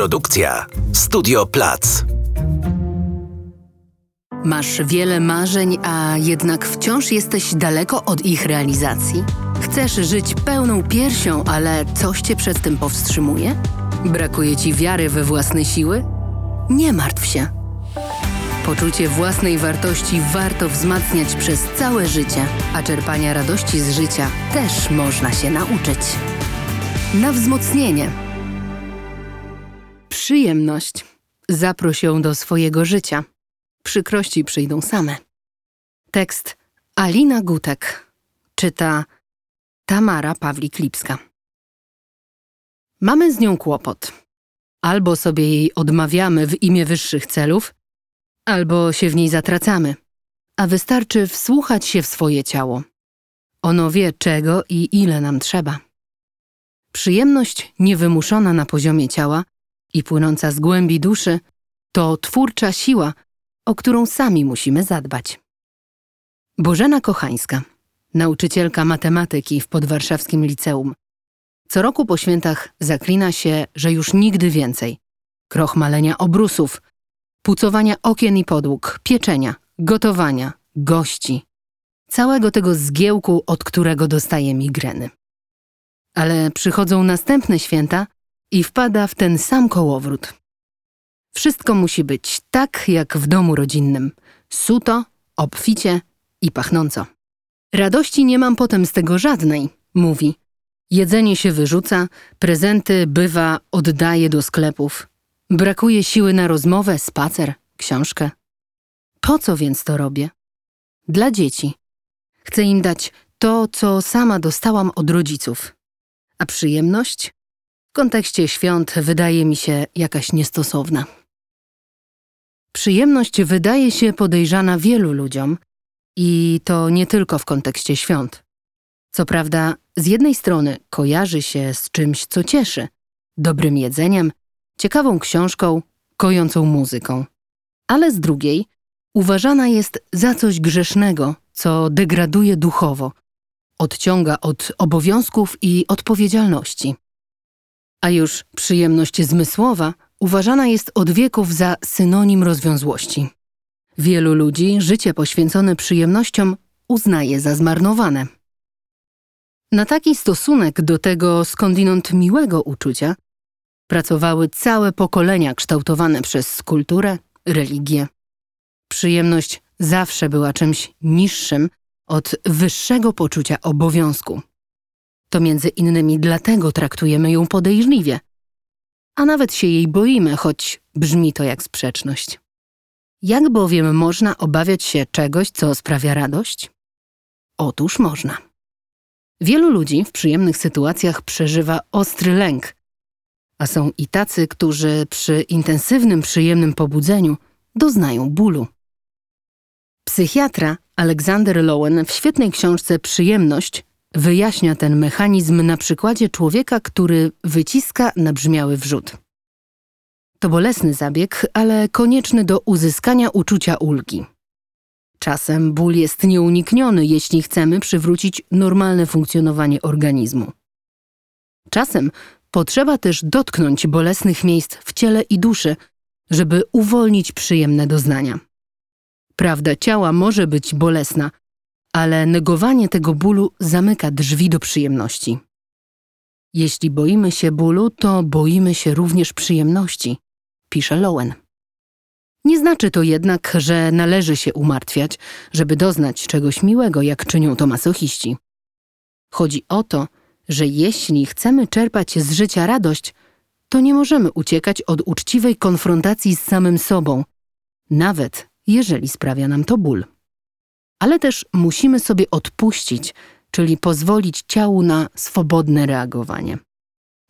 Produkcja Studio Plac. Masz wiele marzeń, a jednak wciąż jesteś daleko od ich realizacji? Chcesz żyć pełną piersią, ale coś cię przed tym powstrzymuje? Brakuje ci wiary we własne siły? Nie martw się. Poczucie własnej wartości warto wzmacniać przez całe życie, a czerpania radości z życia też można się nauczyć. Na wzmocnienie. Przyjemność. Zaproś ją do swojego życia. Przykrości przyjdą same. Tekst Alina Gutek. Czyta Tamara Pawlik-Lipska. Mamy z nią kłopot. Albo sobie jej odmawiamy w imię wyższych celów, albo się w niej zatracamy, a wystarczy wsłuchać się w swoje ciało. Ono wie, czego i ile nam trzeba. Przyjemność niewymuszona na poziomie ciała i płynąca z głębi duszy to twórcza siła, o którą sami musimy zadbać. Bożena Kochańska, nauczycielka matematyki w podwarszawskim liceum. Co roku po świętach zaklina się, że już nigdy więcej. Krochmalenia obrusów, pucowania okien i podłóg, pieczenia, gotowania, gości. Całego tego zgiełku, od którego dostaje migreny. Ale przychodzą następne święta i wpada w ten sam kołowrót. Wszystko musi być tak, jak w domu rodzinnym. Suto, obficie i pachnąco. Radości nie mam potem z tego żadnej, mówi. Jedzenie się wyrzuca, prezenty bywa oddaje do sklepów. Brakuje siły na rozmowę, spacer, książkę. Po co więc to robię? Dla dzieci. Chcę im dać to, co sama dostałam od rodziców. A przyjemność? W kontekście świąt wydaje mi się jakaś niestosowna. Przyjemność wydaje się podejrzana wielu ludziom i to nie tylko w kontekście świąt. Co prawda, z jednej strony kojarzy się z czymś, co cieszy dobrym jedzeniem, ciekawą książką, kojącą muzyką, ale z drugiej uważana jest za coś grzesznego, co degraduje duchowo, odciąga od obowiązków i odpowiedzialności. A już przyjemność zmysłowa uważana jest od wieków za synonim rozwiązłości. Wielu ludzi życie poświęcone przyjemnościom uznaje za zmarnowane. Na taki stosunek do tego skądinąd miłego uczucia pracowały całe pokolenia kształtowane przez kulturę, religię. Przyjemność zawsze była czymś niższym od wyższego poczucia obowiązku. To między innymi dlatego traktujemy ją podejrzliwie, a nawet się jej boimy, choć brzmi to jak sprzeczność. Jak bowiem można obawiać się czegoś, co sprawia radość? Otóż można. Wielu ludzi w przyjemnych sytuacjach przeżywa ostry lęk, a są i tacy, którzy przy intensywnym, przyjemnym pobudzeniu doznają bólu. Psychiatra Alexander Lowen w świetnej książce Przyjemność wyjaśnia ten mechanizm na przykładzie człowieka, który wyciska nabrzmiały wrzód. To bolesny zabieg, ale konieczny do uzyskania uczucia ulgi. Czasem ból jest nieunikniony, jeśli chcemy przywrócić normalne funkcjonowanie organizmu. Czasem potrzeba też dotknąć bolesnych miejsc w ciele i duszy, żeby uwolnić przyjemne doznania. Prawda ciała może być bolesna, ale negowanie tego bólu zamyka drzwi do przyjemności. Jeśli boimy się bólu, to boimy się również przyjemności, pisze Lowen. Nie znaczy to jednak, że należy się umartwiać, żeby doznać czegoś miłego, jak czynią to masochiści. Chodzi o to, że jeśli chcemy czerpać z życia radość, to nie możemy uciekać od uczciwej konfrontacji z samym sobą, nawet jeżeli sprawia nam to ból. Ale też musimy sobie odpuścić, czyli pozwolić ciału na swobodne reagowanie.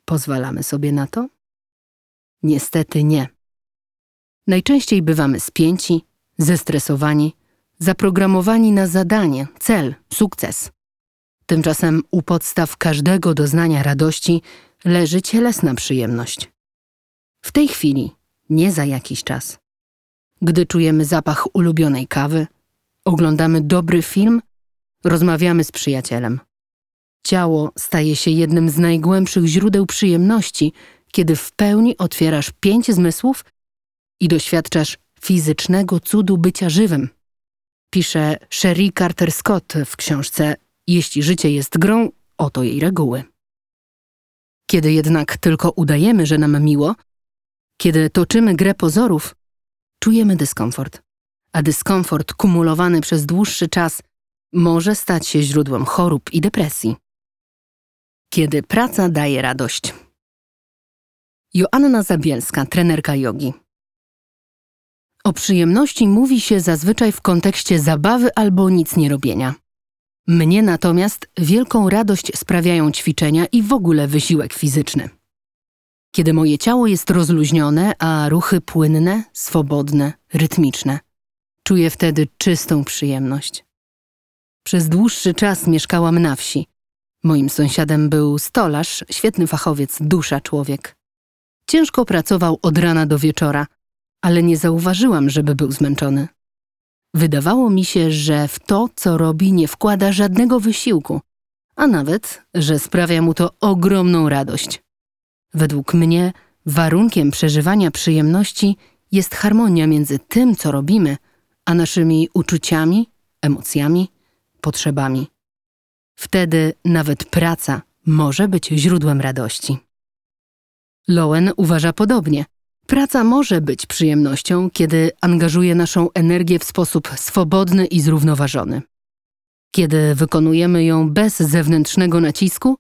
Pozwalamy sobie na to? Niestety nie. Najczęściej bywamy spięci, zestresowani, zaprogramowani na zadanie, cel, sukces. Tymczasem u podstaw każdego doznania radości leży cielesna przyjemność. W tej chwili, nie za jakiś czas. Gdy czujemy zapach ulubionej kawy, oglądamy dobry film, rozmawiamy z przyjacielem. Ciało staje się jednym z najgłębszych źródeł przyjemności, kiedy w pełni otwierasz pięć zmysłów i doświadczasz fizycznego cudu bycia żywym. Pisze Sherry Carter Scott w książce Jeśli życie jest grą, oto jej reguły. Kiedy jednak tylko udajemy, że nam miło, kiedy toczymy grę pozorów, czujemy dyskomfort. A dyskomfort kumulowany przez dłuższy czas może stać się źródłem chorób i depresji. Kiedy praca daje radość. Joanna Zabielska, trenerka jogi. O przyjemności mówi się zazwyczaj w kontekście zabawy albo nic nie robienia. Mnie natomiast wielką radość sprawiają ćwiczenia i w ogóle wysiłek fizyczny. Kiedy moje ciało jest rozluźnione, a ruchy płynne, swobodne, rytmiczne, czuję wtedy czystą przyjemność. Przez dłuższy czas mieszkałam na wsi. Moim sąsiadem był stolarz, świetny fachowiec, dusza człowiek. Ciężko pracował od rana do wieczora, ale nie zauważyłam, żeby był zmęczony. Wydawało mi się, że w to, co robi, nie wkłada żadnego wysiłku, a nawet, że sprawia mu to ogromną radość. Według mnie warunkiem przeżywania przyjemności jest harmonia między tym, co robimy, a naszymi uczuciami, emocjami, potrzebami. Wtedy nawet praca może być źródłem radości. Lowen uważa podobnie. Praca może być przyjemnością, kiedy angażuje naszą energię w sposób swobodny i zrównoważony. Kiedy wykonujemy ją bez zewnętrznego nacisku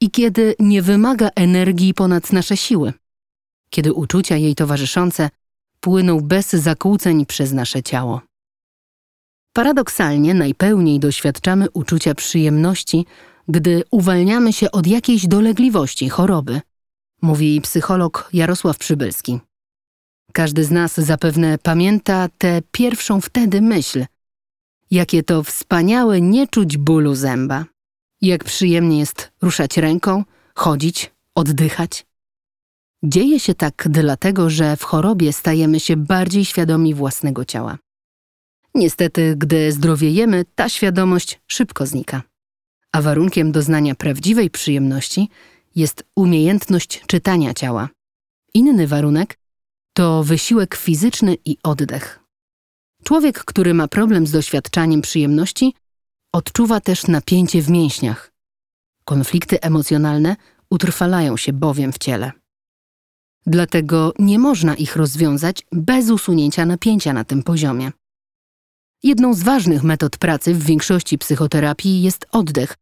i kiedy nie wymaga energii ponad nasze siły. Kiedy uczucia jej towarzyszące płyną bez zakłóceń przez nasze ciało. Paradoksalnie najpełniej doświadczamy uczucia przyjemności, gdy uwalniamy się od jakiejś dolegliwości, choroby, mówi psycholog Jarosław Przybylski. Każdy z nas zapewne pamięta tę pierwszą wtedy myśl. Jakie to wspaniałe nie czuć bólu zęba. Jak przyjemnie jest ruszać ręką, chodzić, oddychać. Dzieje się tak dlatego, że w chorobie stajemy się bardziej świadomi własnego ciała. Niestety, gdy zdrowiejemy, ta świadomość szybko znika. A warunkiem doznania prawdziwej przyjemności jest umiejętność czytania ciała. Inny warunek to wysiłek fizyczny i oddech. Człowiek, który ma problem z doświadczaniem przyjemności, odczuwa też napięcie w mięśniach. Konflikty emocjonalne utrwalają się bowiem w ciele. Dlatego nie można ich rozwiązać bez usunięcia napięcia na tym poziomie. Jedną z ważnych metod pracy w większości psychoterapii jest oddech,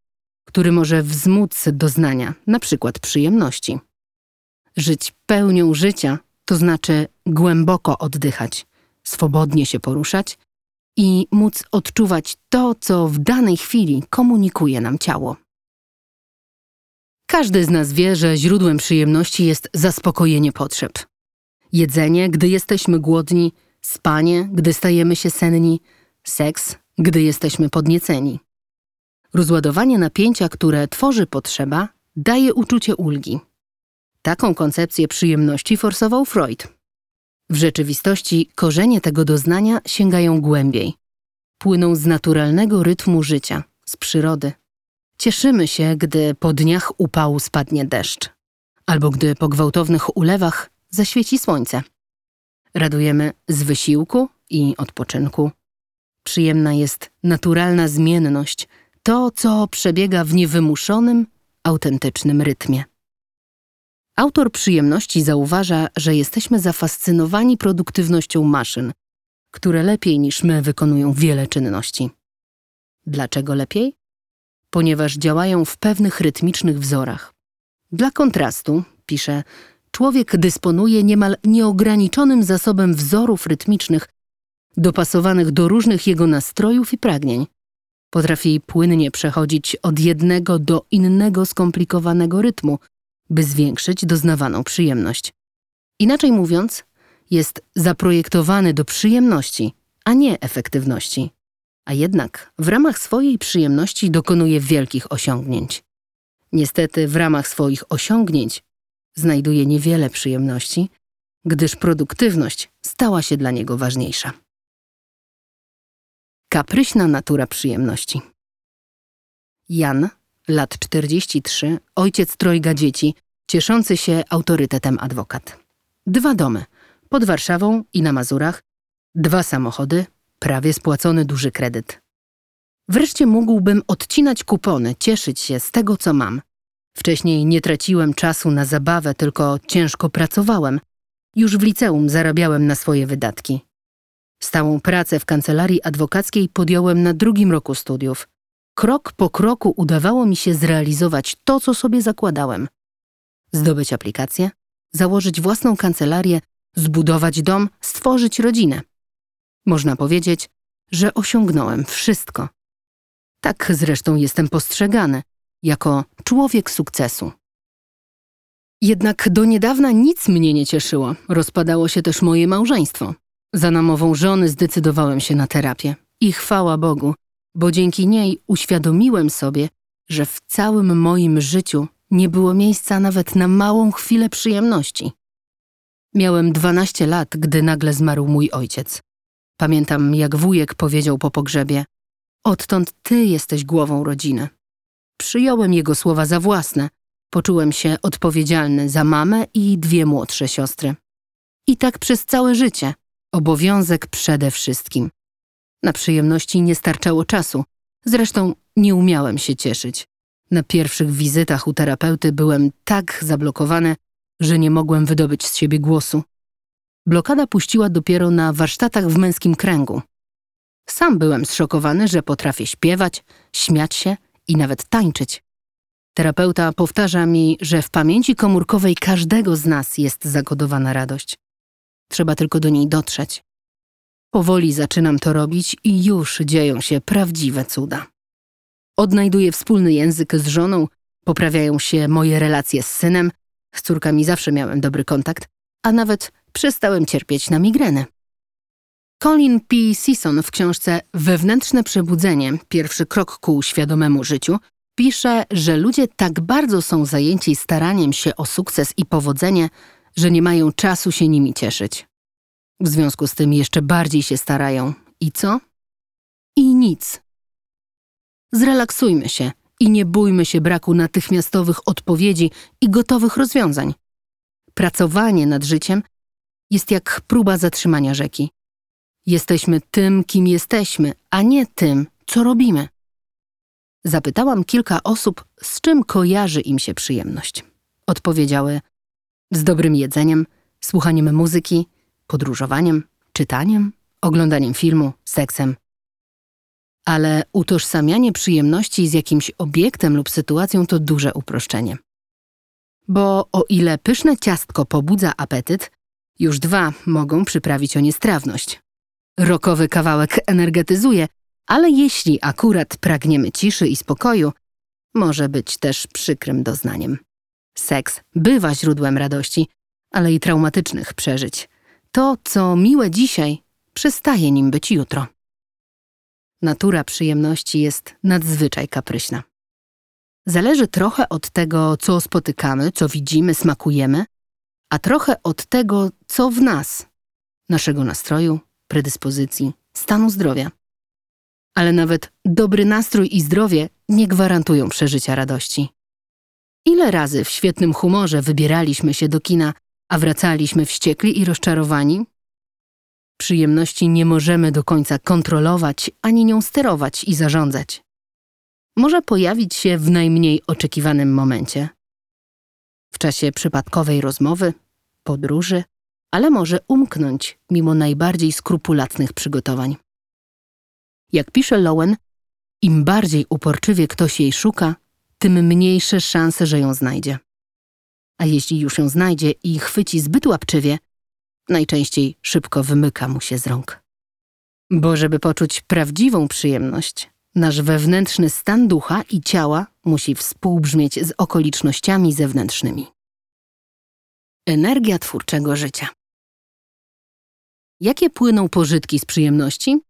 który może wzmóc doznania, na przykład przyjemności. Żyć pełnią życia to znaczy głęboko oddychać, swobodnie się poruszać i móc odczuwać to, co w danej chwili komunikuje nam ciało. Każdy z nas wie, że źródłem przyjemności jest zaspokojenie potrzeb. Jedzenie, gdy jesteśmy głodni, spanie, gdy stajemy się senni, seks, gdy jesteśmy podnieceni. Rozładowanie napięcia, które tworzy potrzeba, daje uczucie ulgi. Taką koncepcję przyjemności forsował Freud. W rzeczywistości korzenie tego doznania sięgają głębiej. Płyną z naturalnego rytmu życia, z przyrody. Cieszymy się, gdy po dniach upału spadnie deszcz, albo gdy po gwałtownych ulewach zaświeci słońce. Radujemy z wysiłku i odpoczynku. Przyjemna jest naturalna zmienność, to, co przebiega w niewymuszonym, autentycznym rytmie. Autor przyjemności zauważa, że jesteśmy zafascynowani produktywnością maszyn, które lepiej niż my wykonują wiele czynności. Dlaczego lepiej? Ponieważ działają w pewnych rytmicznych wzorach. Dla kontrastu, pisze, człowiek dysponuje niemal nieograniczonym zasobem wzorów rytmicznych, dopasowanych do różnych jego nastrojów i pragnień. Potrafi płynnie przechodzić od jednego do innego skomplikowanego rytmu, by zwiększyć doznawaną przyjemność. Inaczej mówiąc, jest zaprojektowany do przyjemności, a nie efektywności. A jednak w ramach swojej przyjemności dokonuje wielkich osiągnięć. Niestety w ramach swoich osiągnięć znajduje niewiele przyjemności, gdyż produktywność stała się dla niego ważniejsza. Kapryśna natura przyjemności. Jan, lat 43, ojciec trojga dzieci, cieszący się autorytetem adwokat. Dwa domy, pod Warszawą i na Mazurach, dwa samochody, prawie spłacony duży kredyt. Wreszcie mógłbym odcinać kupony, cieszyć się z tego, co mam. Wcześniej nie traciłem czasu na zabawę, tylko ciężko pracowałem. Już w liceum zarabiałem na swoje wydatki. Stałą pracę w kancelarii adwokackiej podjąłem na drugim roku studiów. Krok po kroku udawało mi się zrealizować to, co sobie zakładałem. Zdobyć aplikację, założyć własną kancelarię, zbudować dom, stworzyć rodzinę. Można powiedzieć, że osiągnąłem wszystko. Tak zresztą jestem postrzegany, jako człowiek sukcesu. Jednak do niedawna nic mnie nie cieszyło. Rozpadało się też moje małżeństwo. Za namową żony zdecydowałem się na terapię. I chwała Bogu, bo dzięki niej uświadomiłem sobie, że w całym moim życiu nie było miejsca nawet na małą chwilę przyjemności. Miałem 12 lat, gdy nagle zmarł mój ojciec. Pamiętam, jak wujek powiedział po pogrzebie: Odtąd ty jesteś głową rodziny. Przyjąłem jego słowa za własne. Poczułem się odpowiedzialny za mamę i dwie młodsze siostry. I tak przez całe życie. Obowiązek przede wszystkim. Na przyjemności nie starczało czasu. Zresztą nie umiałem się cieszyć. Na pierwszych wizytach u terapeuty byłem tak zablokowany, że nie mogłem wydobyć z siebie głosu. Blokada puściła dopiero na warsztatach w męskim kręgu. Sam byłem zszokowany, że potrafię śpiewać, śmiać się i nawet tańczyć. Terapeuta powtarza mi, że w pamięci komórkowej każdego z nas jest zakodowana radość. Trzeba tylko do niej dotrzeć. Powoli zaczynam to robić i już dzieją się prawdziwe cuda. Odnajduję wspólny język z żoną, poprawiają się moje relacje z synem, z córkami zawsze miałem dobry kontakt, a nawet przestałem cierpieć na migrenę. Colin P. Sisson w książce Wewnętrzne przebudzenie pierwszy krok ku świadomemu życiu pisze, że ludzie tak bardzo są zajęci staraniem się o sukces i powodzenie, że nie mają czasu się nimi cieszyć. W związku z tym jeszcze bardziej się starają. I co? I nic. Zrelaksujmy się i nie bójmy się braku natychmiastowych odpowiedzi i gotowych rozwiązań. Pracowanie nad życiem jest jak próba zatrzymania rzeki. Jesteśmy tym, kim jesteśmy, a nie tym, co robimy. Zapytałam kilka osób, z czym kojarzy im się przyjemność. Odpowiedziały z dobrym jedzeniem, słuchaniem muzyki, podróżowaniem, czytaniem, oglądaniem filmu, seksem. Ale utożsamianie przyjemności z jakimś obiektem lub sytuacją to duże uproszczenie. Bo o ile pyszne ciastko pobudza apetyt, już dwa mogą przyprawić o niestrawność. Rokowy kawałek energetyzuje, ale jeśli akurat pragniemy ciszy i spokoju, może być też przykrym doznaniem. Seks bywa źródłem radości, ale i traumatycznych przeżyć. To, co miłe dzisiaj, przestaje nim być jutro. Natura przyjemności jest nadzwyczaj kapryśna. Zależy trochę od tego, co spotykamy, co widzimy, smakujemy, a trochę od tego, co w nas, naszego nastroju, predyspozycji, stanu zdrowia. Ale nawet dobry nastrój i zdrowie nie gwarantują przeżycia radości. Ile razy w świetnym humorze wybieraliśmy się do kina, a wracaliśmy wściekli i rozczarowani? Przyjemności nie możemy do końca kontrolować ani nią sterować i zarządzać. Może pojawić się w najmniej oczekiwanym momencie. W czasie przypadkowej rozmowy, podróży, ale może umknąć mimo najbardziej skrupulatnych przygotowań. Jak pisze Lowen, im bardziej uporczywie ktoś jej szuka, tym mniejsze szanse, że ją znajdzie. A jeśli już ją znajdzie i chwyci zbyt łapczywie, najczęściej szybko wymyka mu się z rąk. Bo żeby poczuć prawdziwą przyjemność, nasz wewnętrzny stan ducha i ciała musi współbrzmieć z okolicznościami zewnętrznymi. Energia twórczego życia. Jakie płyną pożytki z przyjemności?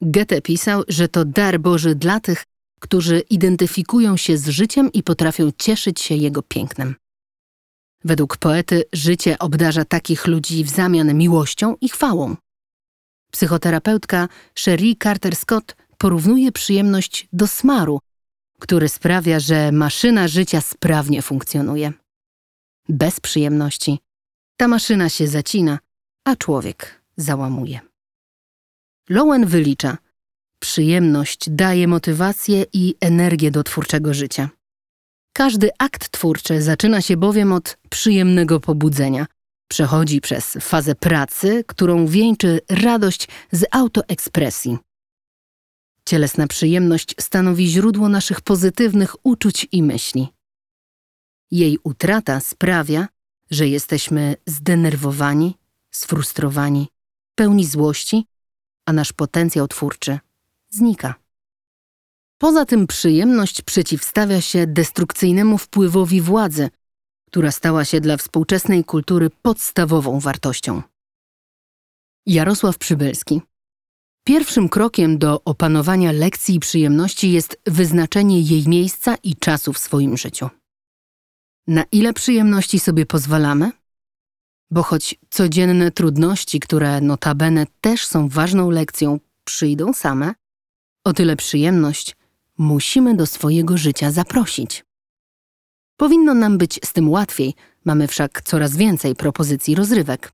Goethe pisał, że to dar Boży dla tych, którzy identyfikują się z życiem i potrafią cieszyć się jego pięknem. Według poety życie obdarza takich ludzi w zamian miłością i chwałą. Psychoterapeutka Sherry Carter Scott porównuje przyjemność do smaru, który sprawia, że maszyna życia sprawnie funkcjonuje. Bez przyjemności, ta maszyna się zacina, a człowiek załamuje. Lowen wylicza: Przyjemność daje motywację i energię do twórczego życia. Każdy akt twórczy zaczyna się bowiem od przyjemnego pobudzenia. Przechodzi przez fazę pracy, którą wieńczy radość z autoekspresji. Cielesna przyjemność stanowi źródło naszych pozytywnych uczuć i myśli. Jej utrata sprawia, że jesteśmy zdenerwowani, sfrustrowani, pełni złości, a nasz potencjał twórczy znika. Poza tym przyjemność przeciwstawia się destrukcyjnemu wpływowi władzy, która stała się dla współczesnej kultury podstawową wartością. Jarosław Przybylski. Pierwszym krokiem do opanowania lekcji przyjemności jest wyznaczenie jej miejsca i czasu w swoim życiu. Na ile przyjemności sobie pozwalamy? Bo choć codzienne trudności, które notabene też są ważną lekcją, przyjdą same, o tyle przyjemność musimy do swojego życia zaprosić. Powinno nam być z tym łatwiej, mamy wszak coraz więcej propozycji rozrywek.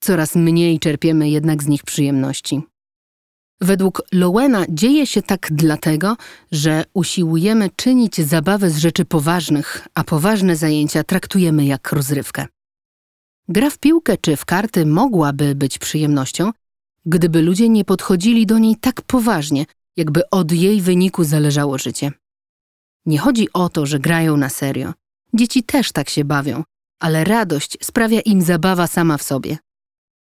Coraz mniej czerpiemy jednak z nich przyjemności. Według Lowena dzieje się tak dlatego, że usiłujemy czynić zabawę z rzeczy poważnych, a poważne zajęcia traktujemy jak rozrywkę. Gra w piłkę czy w karty mogłaby być przyjemnością, gdyby ludzie nie podchodzili do niej tak poważnie, jakby od jej wyniku zależało życie. Nie chodzi o to, że grają na serio. Dzieci też tak się bawią, ale radość sprawia im zabawa sama w sobie.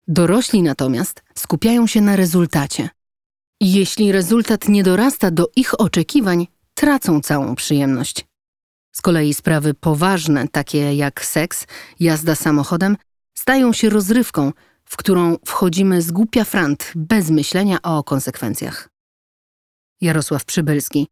Dorośli natomiast skupiają się na rezultacie. Jeśli rezultat nie dorasta do ich oczekiwań, tracą całą przyjemność. Z kolei sprawy poważne, takie jak seks, jazda samochodem, stają się rozrywką, w którą wchodzimy z głupia frant, bez myślenia o konsekwencjach. Jarosław Przybylski.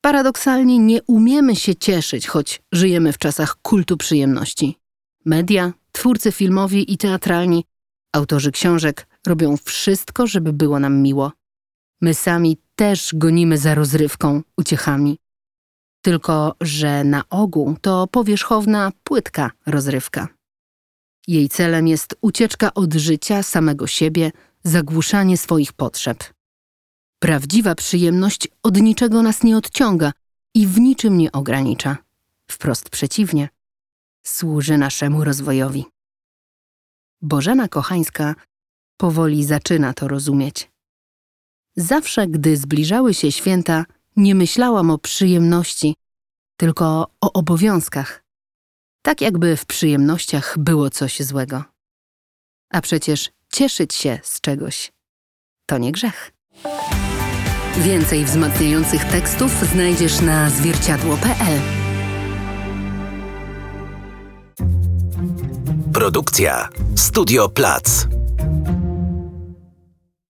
Paradoksalnie nie umiemy się cieszyć, choć żyjemy w czasach kultu przyjemności. Media, twórcy filmowi i teatralni, autorzy książek robią wszystko, żeby było nam miło. My sami też gonimy za rozrywką, uciechami. Tylko, że na ogół to powierzchowna, płytka rozrywka. Jej celem jest ucieczka od życia, samego siebie, zagłuszanie swoich potrzeb. Prawdziwa przyjemność od niczego nas nie odciąga i w niczym nie ogranicza. Wprost przeciwnie, służy naszemu rozwojowi. Bożena Kochańska powoli zaczyna to rozumieć. Zawsze, gdy zbliżały się święta, nie myślałam o przyjemności, tylko o obowiązkach. Tak jakby w przyjemnościach było coś złego. A przecież cieszyć się z czegoś to nie grzech. Więcej wzmacniających tekstów znajdziesz na zwierciadło.pl. Produkcja Studio Plac.